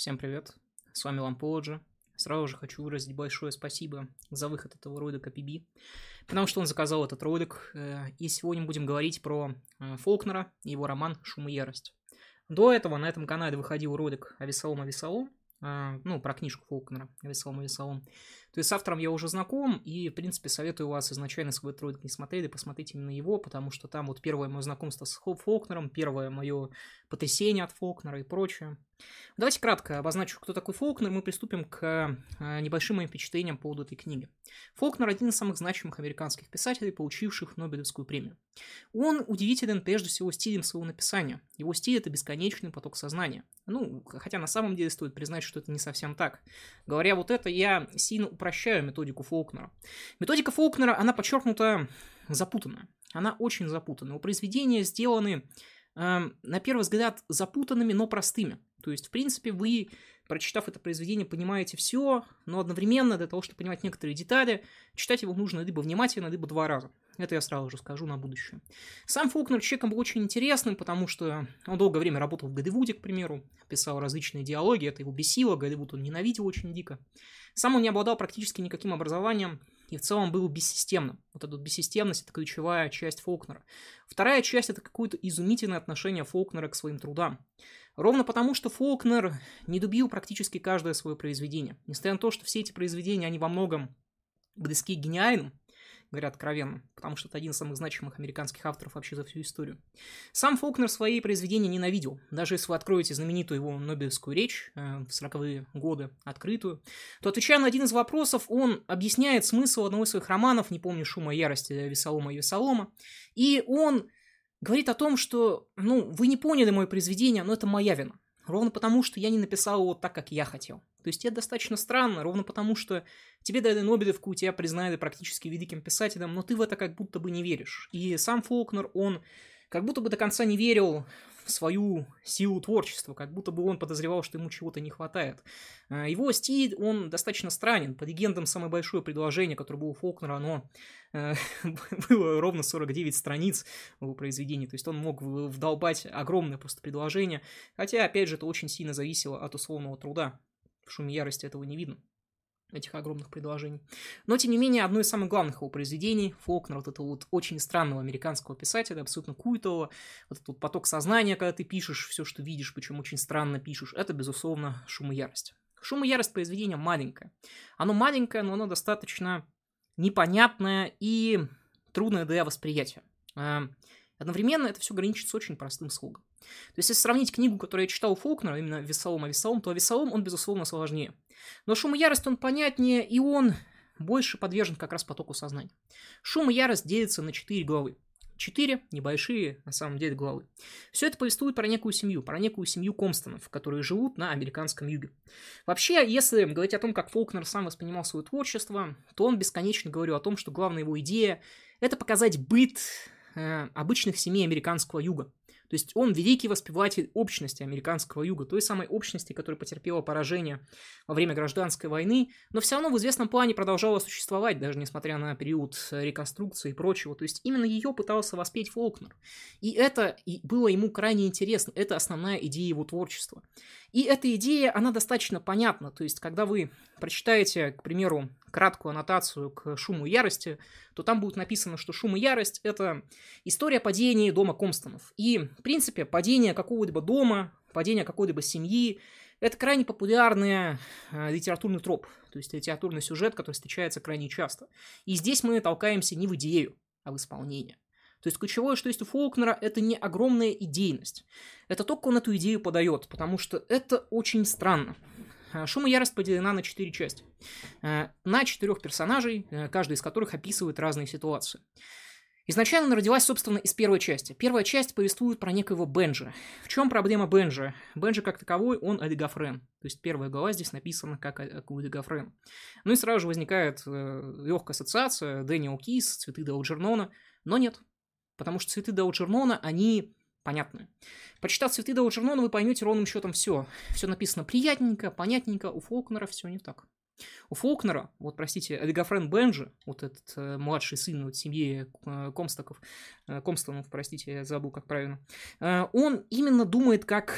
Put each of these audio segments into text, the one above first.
Всем привет, с вами Ламподжи. Сразу же хочу выразить большое спасибо за выход этого ролика PB, потому что он заказал этот ролик, э, и сегодня будем говорить про э, Фолкнера и его роман «Шум и ярость». До этого на этом канале выходил ролик о Весолом о Весолом, э, ну, про книжку Фолкнера «Весолом о Весолом». То есть с автором я уже знаком, и, в принципе, советую вас изначально, если вы ролик не смотрели, посмотреть именно его, потому что там вот первое мое знакомство с Фолкнером, первое мое потрясение от Фолкнера и прочее. Давайте кратко обозначу, кто такой Фолкнер, мы приступим к э, небольшим моим впечатлениям по поводу этой книги. Фолкнер – один из самых значимых американских писателей, получивших Нобелевскую премию. Он удивителен прежде всего стилем своего написания. Его стиль – это бесконечный поток сознания. Ну, хотя на самом деле стоит признать, что это не совсем так. Говоря вот это, я сильно упрощаю методику Фолкнера. Методика Фолкнера, она подчеркнута запутанная. Она очень запутанная. У произведения сделаны Эм, на первый взгляд, запутанными, но простыми. То есть, в принципе, вы, прочитав это произведение, понимаете все, но одновременно для того, чтобы понимать некоторые детали, читать его нужно либо внимательно, либо два раза. Это я сразу же скажу на будущее. Сам Фолкнер человеком был очень интересным, потому что он долгое время работал в Голливуде, к примеру, писал различные диалоги, это его бесило, Голливуд он ненавидел очень дико. Сам он не обладал практически никаким образованием, и в целом был бессистемным. Вот эта бессистемность – это ключевая часть Фолкнера. Вторая часть – это какое-то изумительное отношение Фолкнера к своим трудам. Ровно потому, что Фолкнер не дубил практически каждое свое произведение. Несмотря на то, что все эти произведения, они во многом близки к гениальным, говоря откровенно, потому что это один из самых значимых американских авторов вообще за всю историю. Сам Фолкнер свои произведения ненавидел. Даже если вы откроете знаменитую его Нобелевскую речь э, в 40-е годы, открытую, то, отвечая на один из вопросов, он объясняет смысл одного из своих романов, не помню, «Шума и ярости» Весолома и Весолома, и он говорит о том, что, ну, вы не поняли мое произведение, но это моя вина. Ровно потому, что я не написал его так, как я хотел. То есть это достаточно странно, ровно потому, что тебе дали Нобелевку, тебя признали практически великим писателем, но ты в это как будто бы не веришь. И сам Фолкнер, он как будто бы до конца не верил свою силу творчества, как будто бы он подозревал, что ему чего-то не хватает. А, его стиль, он достаточно странен. По легендам, самое большое предложение, которое было у Фолкнера, оно э, было ровно 49 страниц его произведении. То есть он мог вдолбать огромное просто предложение. Хотя, опять же, это очень сильно зависело от условного труда в шуме ярости этого не видно этих огромных предложений. Но, тем не менее, одно из самых главных его произведений, Фолкнер, вот этого вот очень странного американского писателя, абсолютно культового, вот этот вот поток сознания, когда ты пишешь все, что видишь, причем очень странно пишешь, это, безусловно, «Шум и ярость». «Шум и ярость» произведение маленькое. Оно маленькое, но оно достаточно непонятное и трудное для восприятия. А, одновременно это все граничит с очень простым слогом. То есть, если сравнить книгу, которую я читал у Фолкнера, именно «Весолом о Весолом», то «Весолом» он, безусловно, сложнее. Но «Шум и ярость» он понятнее, и он больше подвержен как раз потоку сознания. «Шум и ярость» делится на четыре главы. Четыре небольшие, на самом деле, главы. Все это повествует про некую семью, про некую семью Комстонов, которые живут на американском юге. Вообще, если говорить о том, как Фолкнер сам воспринимал свое творчество, то он бесконечно говорил о том, что главная его идея – это показать быт э, обычных семей американского юга. То есть он великий воспеватель общности американского юга, той самой общности, которая потерпела поражение во время гражданской войны, но все равно в известном плане продолжала существовать, даже несмотря на период реконструкции и прочего. То есть именно ее пытался воспеть Фолкнер. И это было ему крайне интересно. Это основная идея его творчества. И эта идея, она достаточно понятна. То есть, когда вы прочитаете, к примеру, краткую аннотацию к «Шуму и ярости», то там будет написано, что «Шум и ярость» — это история падения дома Комстонов. И, в принципе, падение какого-либо дома, падение какой-либо семьи — это крайне популярный э, литературный троп, то есть литературный сюжет, который встречается крайне часто. И здесь мы толкаемся не в идею, а в исполнение. То есть ключевое, что есть у Фолкнера, это не огромная идейность. Это только он эту идею подает, потому что это очень странно. Э, Шум и ярость поделена на четыре части. Э, на четырех персонажей, э, каждый из которых описывает разные ситуации. Изначально она родилась, собственно, из первой части. Первая часть повествует про некоего Бенджи. В чем проблема Бенджи? Бенджи как таковой, он олигофрен. То есть первая глава здесь написана как олигофрен. Ну и сразу же возникает э, легкая ассоциация Дэниел Кис, цветы Дауджернона, но нет. Потому что цветы Дауджернона, они понятны. Почитав цветы до Алджернона, вы поймете ровным счетом все. Все написано приятненько, понятненько, у Фолкнера все не так. У Фолкнера, вот простите, Олигофрен Бенджи, вот этот э, младший сын вот, семьи э, Комстоков, э, Комстонов, простите, я забыл, как правильно, э, он именно думает как,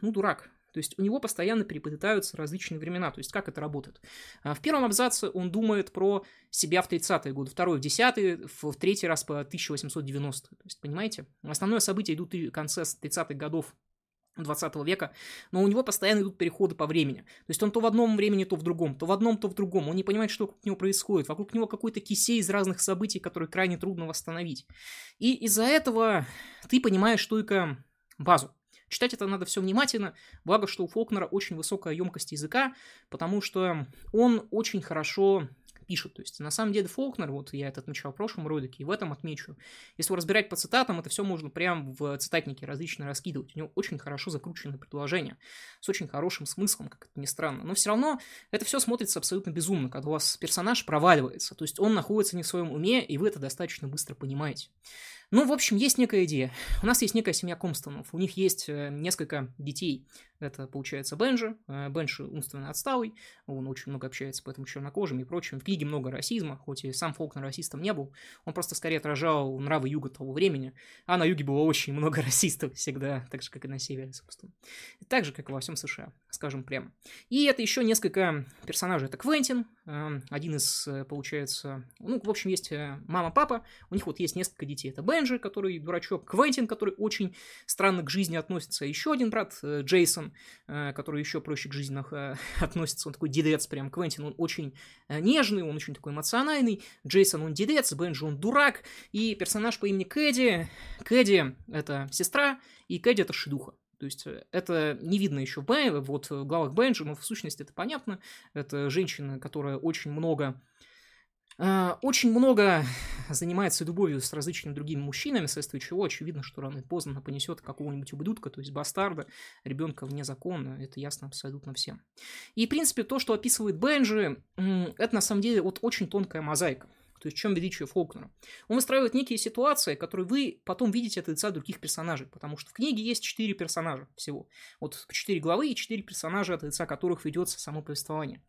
ну, дурак. То есть у него постоянно переплетаются различные времена. То есть как это работает? А, в первом абзаце он думает про себя в 30-е годы, второй в 10-е, в третий раз по 1890 То есть, понимаете? Основное событие идут в конце 30-х годов 20 века, но у него постоянно идут переходы по времени. То есть он то в одном времени, то в другом, то в одном, то в другом. Он не понимает, что вокруг него происходит. Вокруг него какой-то кисей из разных событий, которые крайне трудно восстановить. И из-за этого ты понимаешь только базу. Читать это надо все внимательно, благо, что у Фолкнера очень высокая емкость языка, потому что он очень хорошо пишут. То есть, на самом деле, Фолкнер, вот я это отмечал в прошлом ролике, и в этом отмечу. Если разбирать по цитатам, это все можно прям в цитатнике различно раскидывать. У него очень хорошо закрученное предложение, с очень хорошим смыслом, как это ни странно. Но все равно это все смотрится абсолютно безумно, когда у вас персонаж проваливается. То есть, он находится не в своем уме, и вы это достаточно быстро понимаете. Ну, в общем, есть некая идея. У нас есть некая семья Комстонов. У них есть э, несколько детей. Это, получается, Бенджи. Э, Бенджи умственно отсталый. Он очень много общается по этому чернокожим и прочим. В книге много расизма, хоть и сам Фолкнер расистом не был. Он просто скорее отражал нравы юга того времени. А на юге было очень много расистов всегда, так же, как и на севере, собственно. Так же, как и во всем США, скажем прямо. И это еще несколько персонажей. Это Квентин, э, один из, получается... Ну, в общем, есть мама-папа. У них вот есть несколько детей. Это Бенджи, Бенджи, который дурачок, Квентин, который очень странно к жизни относится, еще один брат, э, Джейсон, э, который еще проще к жизни э, относится, он такой дедец прям, Квентин, он очень нежный, он очень такой эмоциональный, Джейсон, он дедец, Бенджи, он дурак, и персонаж по имени Кэдди, Кэдди — это сестра, и Кэдди — это шедуха. То есть это не видно еще в, вот, в главах Бенджи, но в сущности это понятно. Это женщина, которая очень много очень много занимается любовью с различными другими мужчинами, вследствие чего очевидно, что рано или поздно понесет какого-нибудь ублюдка, то есть бастарда, ребенка вне закона, это ясно абсолютно всем. И, в принципе, то, что описывает Бенджи, это на самом деле вот очень тонкая мозаика. То есть в чем величие Фолкнера? Он выстраивает некие ситуации, которые вы потом видите от лица других персонажей, потому что в книге есть четыре персонажа всего. Вот четыре главы и четыре персонажа, от лица которых ведется само повествование.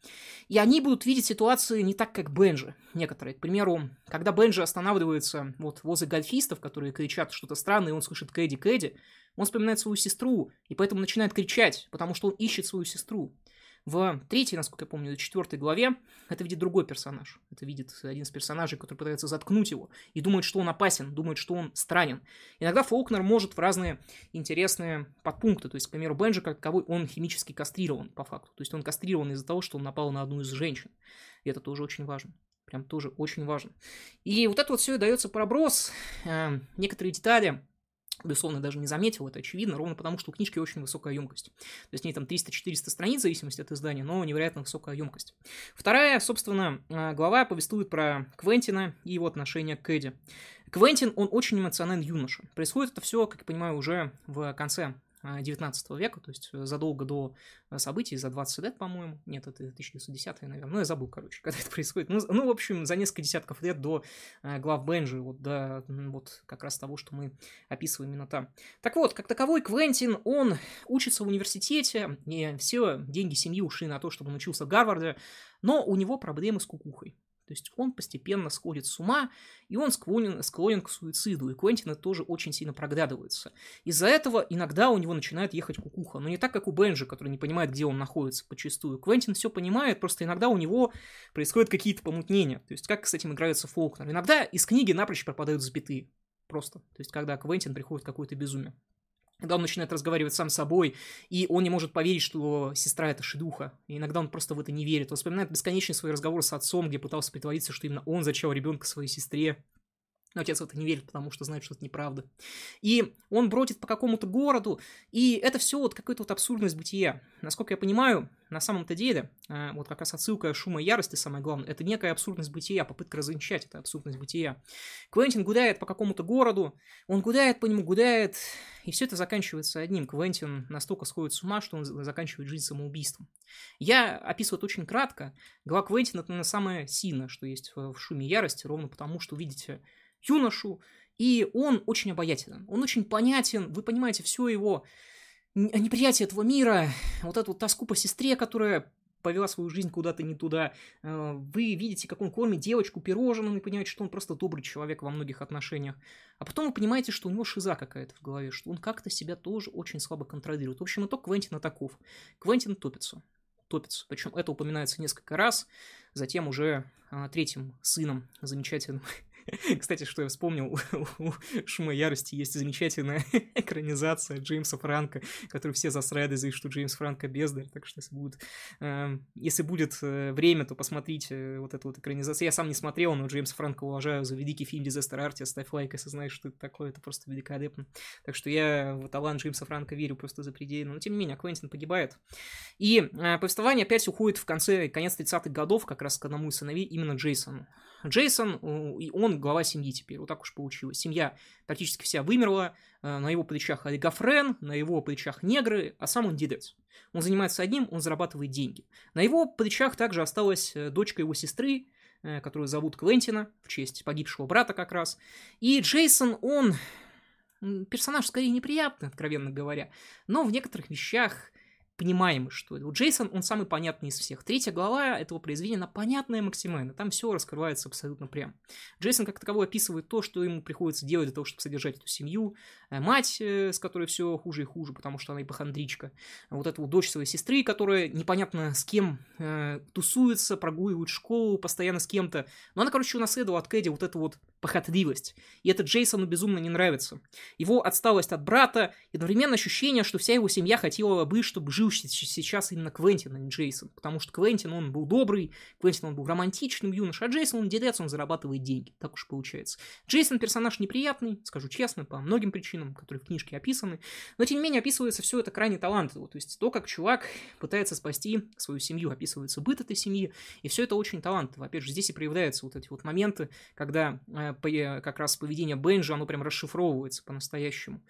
И они будут видеть ситуации не так, как Бенджи, некоторые. К примеру, когда Бенджи останавливается вот возле гольфистов, которые кричат что-то странное, и он слышит Кэдди, Кэдди, он вспоминает свою сестру, и поэтому начинает кричать, потому что он ищет свою сестру. В третьей, насколько я помню, четвертой главе это видит другой персонаж. Это видит один из персонажей, который пытается заткнуть его и думает, что он опасен, думает, что он странен. Иногда Фолкнер может в разные интересные подпункты. То есть, к примеру, Бенджи как таковой, он химически кастрирован по факту. То есть он кастрирован из-за того, что он напал на одну из женщин. И это тоже очень важно. Прям тоже очень важно. И вот это вот все дается проброс. Э, некоторые детали безусловно, даже не заметил, это очевидно, ровно потому, что у книжки очень высокая емкость. То есть в ней там 300-400 страниц, в зависимости от издания, но невероятно высокая емкость. Вторая, собственно, э, глава повествует про Квентина и его отношение к Эдди. Квентин, он очень эмоциональный юноша. Происходит это все, как я понимаю, уже в конце 19 века, то есть э, задолго до э, событий, за 20 лет, по-моему. Нет, это 1910 наверное. Ну, я забыл, короче, когда это происходит. Ну, ну, в общем, за несколько десятков лет до э, глав Бенджи, вот до вот как раз того, что мы описываем именно там. Так вот, как таковой Квентин, он учится в университете, и все деньги семьи ушли на то, чтобы он учился в Гарварде, но у него проблемы с кукухой. То есть он постепенно сходит с ума, и он склонен, склонен к суициду, и Квентина тоже очень сильно проглядывается. Из-за этого иногда у него начинает ехать кукуха, но не так, как у Бенджи, который не понимает, где он находится почастую. Квентин все понимает, просто иногда у него происходят какие-то помутнения. То есть как с этим играется Фолкнер. Иногда из книги напрочь пропадают запятые. Просто. То есть когда Квентин приходит какое-то безумие когда он начинает разговаривать сам с собой, и он не может поверить, что сестра это шедуха. И иногда он просто в это не верит. Он вспоминает бесконечные свои разговоры с отцом, где пытался притвориться, что именно он зачал ребенка своей сестре. Но отец в это не верит, потому что знает, что это неправда. И он бродит по какому-то городу, и это все вот какая-то вот абсурдность бытия. Насколько я понимаю, на самом-то деле, э, вот как раз отсылка шума и ярости, самое главное, это некая абсурдность бытия, попытка развенчать это абсурдность бытия. Квентин гуляет по какому-то городу, он гуляет по нему, гуляет, и все это заканчивается одним. Квентин настолько сходит с ума, что он заканчивает жизнь самоубийством. Я описываю это очень кратко. Глава Квентина это, самое сильное, что есть в шуме ярости, ровно потому, что, видите, юношу, и он очень обаятелен, он очень понятен, вы понимаете все его неприятие этого мира, вот эту вот тоску по сестре, которая повела свою жизнь куда-то не туда. Э, вы видите, как он кормит девочку пирожным и понимаете, что он просто добрый человек во многих отношениях. А потом вы понимаете, что у него шиза какая-то в голове, что он как-то себя тоже очень слабо контролирует. В общем, итог Квентина таков. Квентин топится. Топится. Причем это упоминается несколько раз. Затем уже а, третьим сыном замечательным Кстати, что я вспомнил, у «Шума ярости» есть замечательная экранизация Джеймса Франка, который все засрады за что Джеймс Франко бездарь, так что если будет, э, если будет э, время, то посмотрите вот эту вот экранизацию. Я сам не смотрел, но Джеймса Франка уважаю за великий фильм «Дизастер Арти», ставь лайк, если знаешь, что это такое, это просто великолепно. Так что я в талант Джеймса Франка верю просто за запредельно, но тем не менее, Квентин погибает. И э, повествование опять уходит в конце, конец 30-х годов, как раз к одному из сыновей, именно Джейсону. Джейсон, он глава семьи теперь, вот так уж получилось. Семья практически вся вымерла, э, на его плечах олигофрен, на его плечах негры, а сам он дедец. Он занимается одним, он зарабатывает деньги. На его плечах также осталась э, дочка его сестры, э, которую зовут Квентина, в честь погибшего брата как раз. И Джейсон, он персонаж скорее неприятный, откровенно говоря, но в некоторых вещах понимаем, что это. Джейсон, он самый понятный из всех. Третья глава этого произведения, она понятная максимально. Там все раскрывается абсолютно прям. Джейсон как таковой описывает то, что ему приходится делать для того, чтобы содержать эту семью. Э, мать, э, с которой все хуже и хуже, потому что она ипохондричка. Вот эту дочь своей сестры, которая непонятно с кем э, тусуется, прогуливает школу, постоянно с кем-то. Но она, короче, унаследовала от Кэдди вот эту вот похотливость. И это Джейсону безумно не нравится. Его отсталость от брата и одновременно ощущение, что вся его семья хотела бы, чтобы жил сейчас именно Квентин, а не Джейсон. Потому что Квентин, он был добрый, Квентин, он был романтичным юношей, а Джейсон, он делец, он зарабатывает деньги. Так уж получается. Джейсон персонаж неприятный, скажу честно, по многим причинам, которые в книжке описаны. Но, тем не менее, описывается все это крайне талантливо. То есть то, как чувак пытается спасти свою семью, описывается быт этой семьи, и все это очень талантливо. Опять же, здесь и проявляются вот эти вот моменты, когда э, как раз поведение Бенджи, оно прям расшифровывается по-настоящему.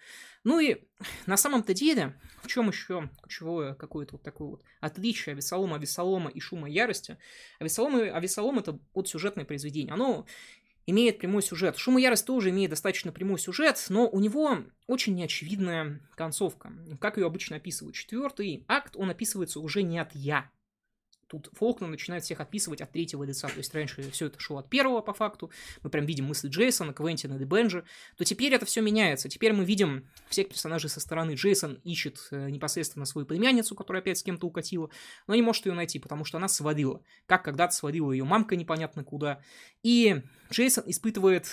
Ну и на самом-то деле, в чем еще ключевое какое-то вот такое вот отличие Авесолома, Авесолома и Шума Ярости? Авесолом, Авесолом это вот сюжетное произведение. Оно имеет прямой сюжет. Шум и ярость тоже имеет достаточно прямой сюжет, но у него очень неочевидная концовка. Как ее обычно описывают. Четвертый акт, он описывается уже не от «я», Тут Фолкнер начинает всех описывать от третьего лица. То есть раньше все это шло от первого по факту. Мы прям видим мысли Джейсона, Квентина и Бенджи. То теперь это все меняется. Теперь мы видим всех персонажей со стороны. Джейсон ищет э, непосредственно свою племянницу, которая опять с кем-то укатила, но не может ее найти, потому что она сводила. Как когда-то сводила ее мамка непонятно куда. И Джейсон испытывает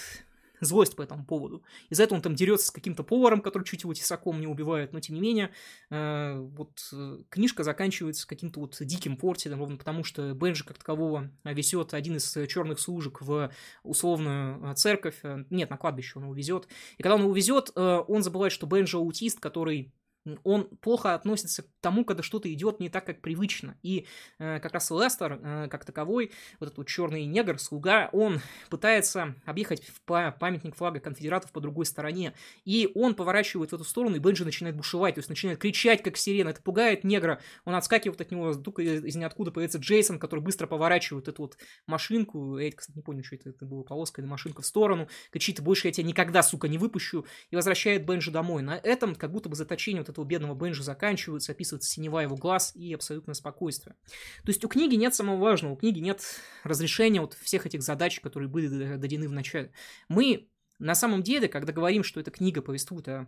злость по этому поводу. Из-за этого он там дерется с каким-то поваром, который чуть его тесаком не убивает, но тем не менее, э, вот э, книжка заканчивается каким-то вот диким портелем, ровно потому что Бенджи как такового везет один из черных служек в условную э, церковь, э, нет, на кладбище он его везет, и когда он его везет, э, он забывает, что Бенджи аутист, который он плохо относится к тому, когда что-то идет не так, как привычно. И э, как раз Лестер, э, как таковой, вот этот черный негр, слуга, он пытается объехать в памятник флага конфедератов по другой стороне. И он поворачивает в эту сторону, и Бенджи начинает бушевать, то есть начинает кричать, как сирена. Это пугает негра. Он отскакивает от него, вдруг из ниоткуда появится Джейсон, который быстро поворачивает эту вот машинку. Я, кстати, не помню, что это, это было, полоска или машинка в сторону. Кричит, больше я тебя никогда, сука, не выпущу. И возвращает Бенджи домой. На этом как будто бы заточение вот этого бедного Бенжи заканчиваются, описывается синева его глаз и абсолютное спокойствие. То есть у книги нет самого важного, у книги нет разрешения вот всех этих задач, которые были дадены в начале. Мы на самом деле, когда говорим, что эта книга повествует о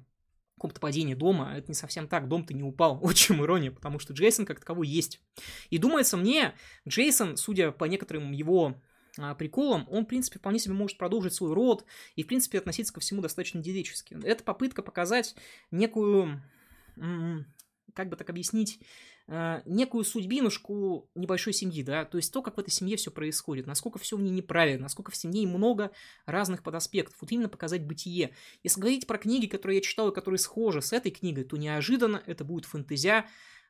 каком-то падении дома, это не совсем так, дом-то не упал, очень ирония, потому что Джейсон как таковой есть. И думается мне, Джейсон, судя по некоторым его а, приколом, он, в принципе, вполне себе может продолжить свой род и, в принципе, относиться ко всему достаточно девически. Это попытка показать некую как бы так объяснить, э, некую судьбинушку небольшой семьи, да, то есть то, как в этой семье все происходит, насколько все в ней неправильно, насколько в семье много разных подаспектов, вот именно показать бытие. Если говорить про книги, которые я читал и которые схожи с этой книгой, то неожиданно это будет фэнтезия,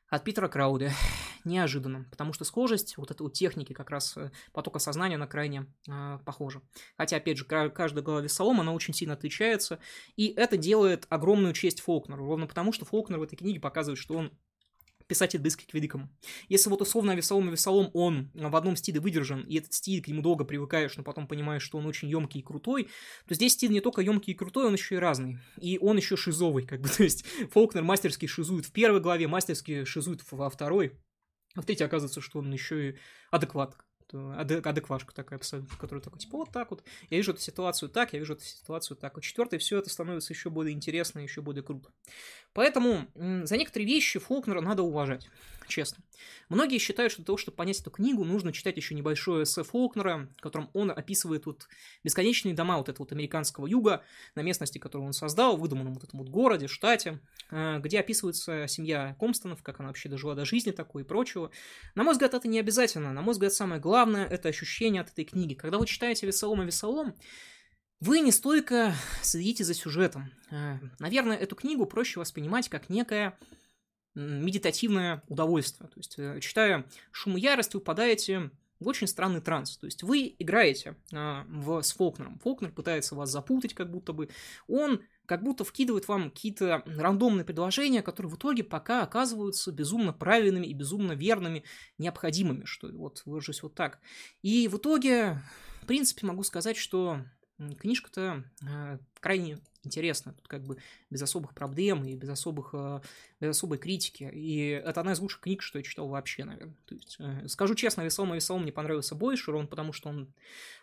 от Питера Крауда. Неожиданно, потому что схожесть вот этой вот техники как раз э, потока сознания, на крайне э, похожа. Хотя, опять же, каждая глава Весолома, она очень сильно отличается, и это делает огромную честь Фолкнеру, ровно потому, что Фолкнер в этой книге показывает, что он писатель близкий к великому. Если вот условно Авесолом Авесолом, он в одном стиле выдержан, и этот стиль к нему долго привыкаешь, но потом понимаешь, что он очень емкий и крутой, то здесь стиль не только емкий и крутой, он еще и разный. И он еще шизовый, как бы, то есть Фолкнер мастерски шизует в первой главе, мастерски шизует во второй, А в-третьих, оказывается, что он еще и адекват, адеквашка такая абсолютно, которая такой, типа, вот так вот, я вижу эту ситуацию так, я вижу эту ситуацию так. А четвертый, все это становится еще более интересно, еще более круто. Поэтому за некоторые вещи Фолкнера надо уважать честно. Многие считают, что для того, чтобы понять эту книгу, нужно читать еще небольшое эссе Фолкнера, в котором он описывает вот бесконечные дома вот этого вот американского юга, на местности, которую он создал, выдуманном вот этом вот городе, штате, э, где описывается семья Комстонов, как она вообще дожила до жизни такой и прочего. На мой взгляд, это не обязательно. На мой взгляд, самое главное – это ощущение от этой книги. Когда вы читаете «Весолом и Весолом», вы не столько следите за сюжетом. Э, наверное, эту книгу проще воспринимать как некое медитативное удовольствие. То есть, э, читая «Шум и ярость», вы попадаете в очень странный транс. То есть вы играете а, в, с Фолкнером. Фолкнер пытается вас запутать, как будто бы. Он как будто вкидывает вам какие-то рандомные предложения, которые в итоге пока оказываются безумно правильными и безумно верными, необходимыми, что вот выражусь вот так. И в итоге, в принципе, могу сказать, что книжка-то э, крайне интересно, тут как бы без особых проблем и без, особых, э, без особой критики. И это одна из лучших книг, что я читал вообще, наверное. То есть, э, скажу честно, «Весолом и весолом» мне понравился больше, ровно потому, что он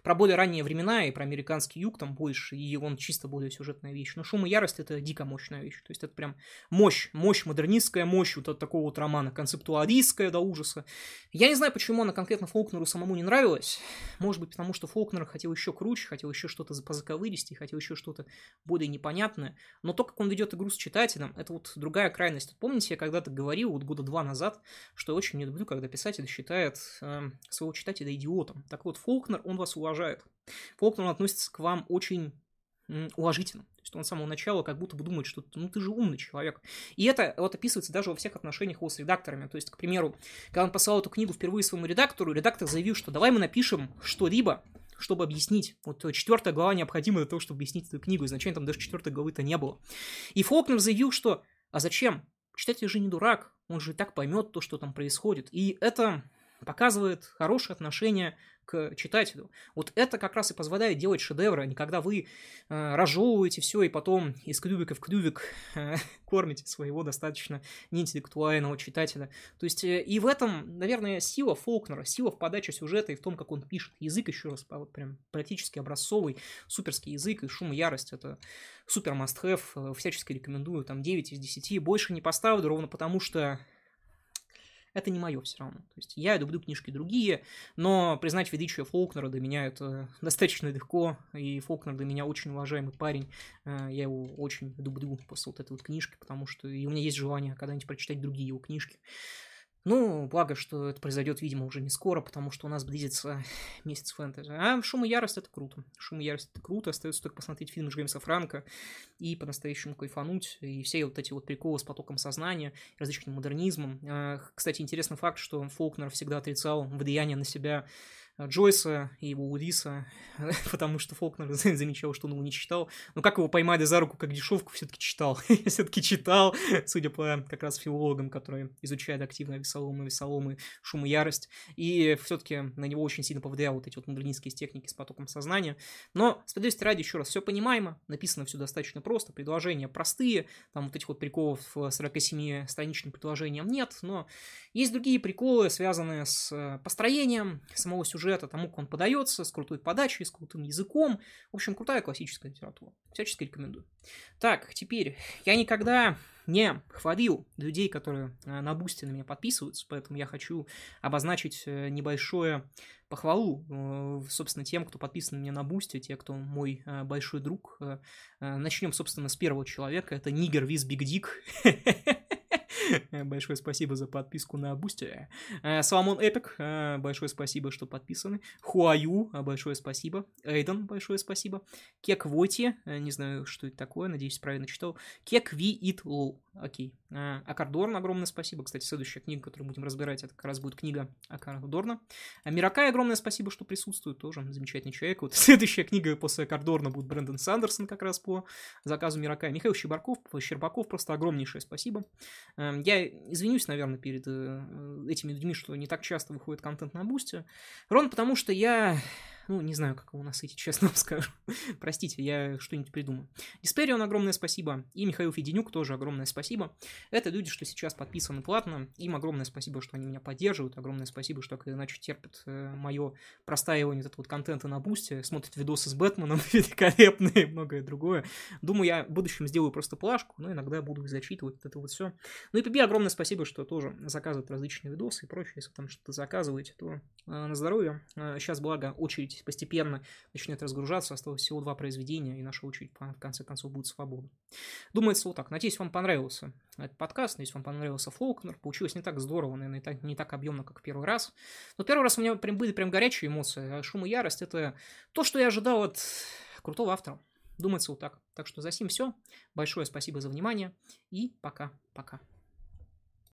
про более ранние времена и про американский юг там больше, и он чисто более сюжетная вещь. Но «Шум и ярость» — это дико мощная вещь. То есть, это прям мощь, мощь, модернистская мощь вот от такого вот романа, концептуалистская до ужаса. Я не знаю, почему она конкретно Фолкнеру самому не нравилась. Может быть, потому что Фолкнер хотел еще круче, хотел еще что-то позаковыристи, хотел еще что-то более непонятное. Но то, как он ведет игру с читателем, это вот другая крайность. Помните, я когда-то говорил, вот года два назад, что я очень не люблю, когда писатель считает э, своего читателя идиотом. Так вот, Фолкнер, он вас уважает. Фолкнер относится к вам очень уважительно. То есть он с самого начала как будто бы думает, что ну ты же умный человек. И это вот описывается даже во всех отношениях его с редакторами. То есть, к примеру, когда он послал эту книгу впервые своему редактору, редактор заявил, что давай мы напишем что-либо, чтобы объяснить. Вот четвертая глава необходима для того, чтобы объяснить эту книгу. Изначально там даже четвертой главы-то не было. И Фолкнер заявил, что а зачем? Читатель же не дурак, он же и так поймет то, что там происходит. И это показывает хорошее отношение к читателю. Вот это как раз и позволяет делать шедевры, а не когда вы э, разжевываете все и потом из клювика в клювик э, кормите своего достаточно неинтеллектуального читателя. То есть э, и в этом, наверное, сила Фолкнера, сила в подаче сюжета и в том, как он пишет. Язык, еще раз, вот прям практически образцовый, суперский язык и шум и ярость. Это супер must-have, э, всячески рекомендую, там 9 из 10. Больше не поставлю, ровно потому что это не мое все равно. То есть я люблю книжки другие, но признать величие Фолкнера для меня это достаточно легко, и Фолкнер для меня очень уважаемый парень, э, я его очень люблю после вот этой вот книжки, потому что и у меня есть желание когда-нибудь прочитать другие его книжки. Ну, благо, что это произойдет, видимо, уже не скоро, потому что у нас близится месяц фэнтези. А «Шум и ярость» — это круто. «Шум и ярость» — это круто. Остается только посмотреть фильм Джеймса Франка и по-настоящему кайфануть. И все вот эти вот приколы с потоком сознания, различным модернизмом. А, кстати, интересный факт, что Фолкнер всегда отрицал влияние на себя Джойса и его Улиса, потому что Фолкнер замечал, что он его не читал. Но как его поймали за руку как дешевку, все-таки читал. все-таки читал, судя по как раз филологам, которые изучают активно весоломы, весоломы, шум и ярость. И все-таки на него очень сильно повлиял вот эти вот модернистские техники с потоком сознания. Но, справедливости ради, еще раз, все понимаемо, написано все достаточно просто, предложения простые, там вот этих вот приколов 47-страничным предложением нет, но есть другие приколы, связанные с э, построением самого сюжета, сюжета, тому, как он подается, с крутой подачей, с крутым языком. В общем, крутая классическая литература. Всячески рекомендую. Так, теперь, я никогда не хвалил людей, которые э, на бусте на меня подписываются, поэтому я хочу обозначить э, небольшое похвалу, э, собственно, тем, кто подписан на меня на бусте, те, кто мой большой друг. Начнем, собственно, с первого человека. Это Нигер Виз Биг Дик. Большое спасибо за подписку на Бусти. Э, Соломон Эпик, э, большое спасибо, что подписаны. Хуаю, э, большое спасибо. Эйден, большое спасибо. Кек Войти, не знаю, что это такое, надеюсь, правильно читал. Кек Ви Ит Лоу, окей. Акардорн, огромное спасибо. Кстати, следующая книга, которую будем разбирать, это как раз будет книга Акардорна. Миракай, огромное спасибо, что присутствует, тоже замечательный человек. Вот следующая книга после Акардорна будет Брэндон Сандерсон как раз по заказу Миракая. Михаил Щербаков, Щербаков, просто огромнейшее спасибо. Эм, я извинюсь, наверное, перед э, этими людьми, что не так часто выходит контент на бусте. Ровно потому, что я ну, не знаю, как его насытить, честно вам скажу. Простите, я что-нибудь придумаю. Дисперион огромное спасибо. И Михаил Феденюк тоже огромное спасибо. Это люди, что сейчас подписаны платно. Им огромное спасибо, что они меня поддерживают. Огромное спасибо, что так или иначе терпят э, мое простаивание вот этого вот контента на бусте. Смотрят видосы с Бэтменом великолепные и многое другое. Думаю, я в будущем сделаю просто плашку, но иногда буду зачитывать это вот все. Ну и Пиби огромное спасибо, что тоже заказывают различные видосы и прочее. Если там что-то заказываете, то э, на здоровье. Э, сейчас, благо, очередь постепенно начнет разгружаться. Осталось всего два произведения, и наша очередь, в конце концов, будет свободна. Думается вот так. Надеюсь, вам понравился этот подкаст. Надеюсь, вам понравился Фолкнер. Получилось не так здорово, наверное, не так, объемно, как первый раз. Но первый раз у меня прям были прям горячие эмоции. А шум и ярость — это то, что я ожидал от крутого автора. Думается вот так. Так что за сим все. Большое спасибо за внимание и пока-пока.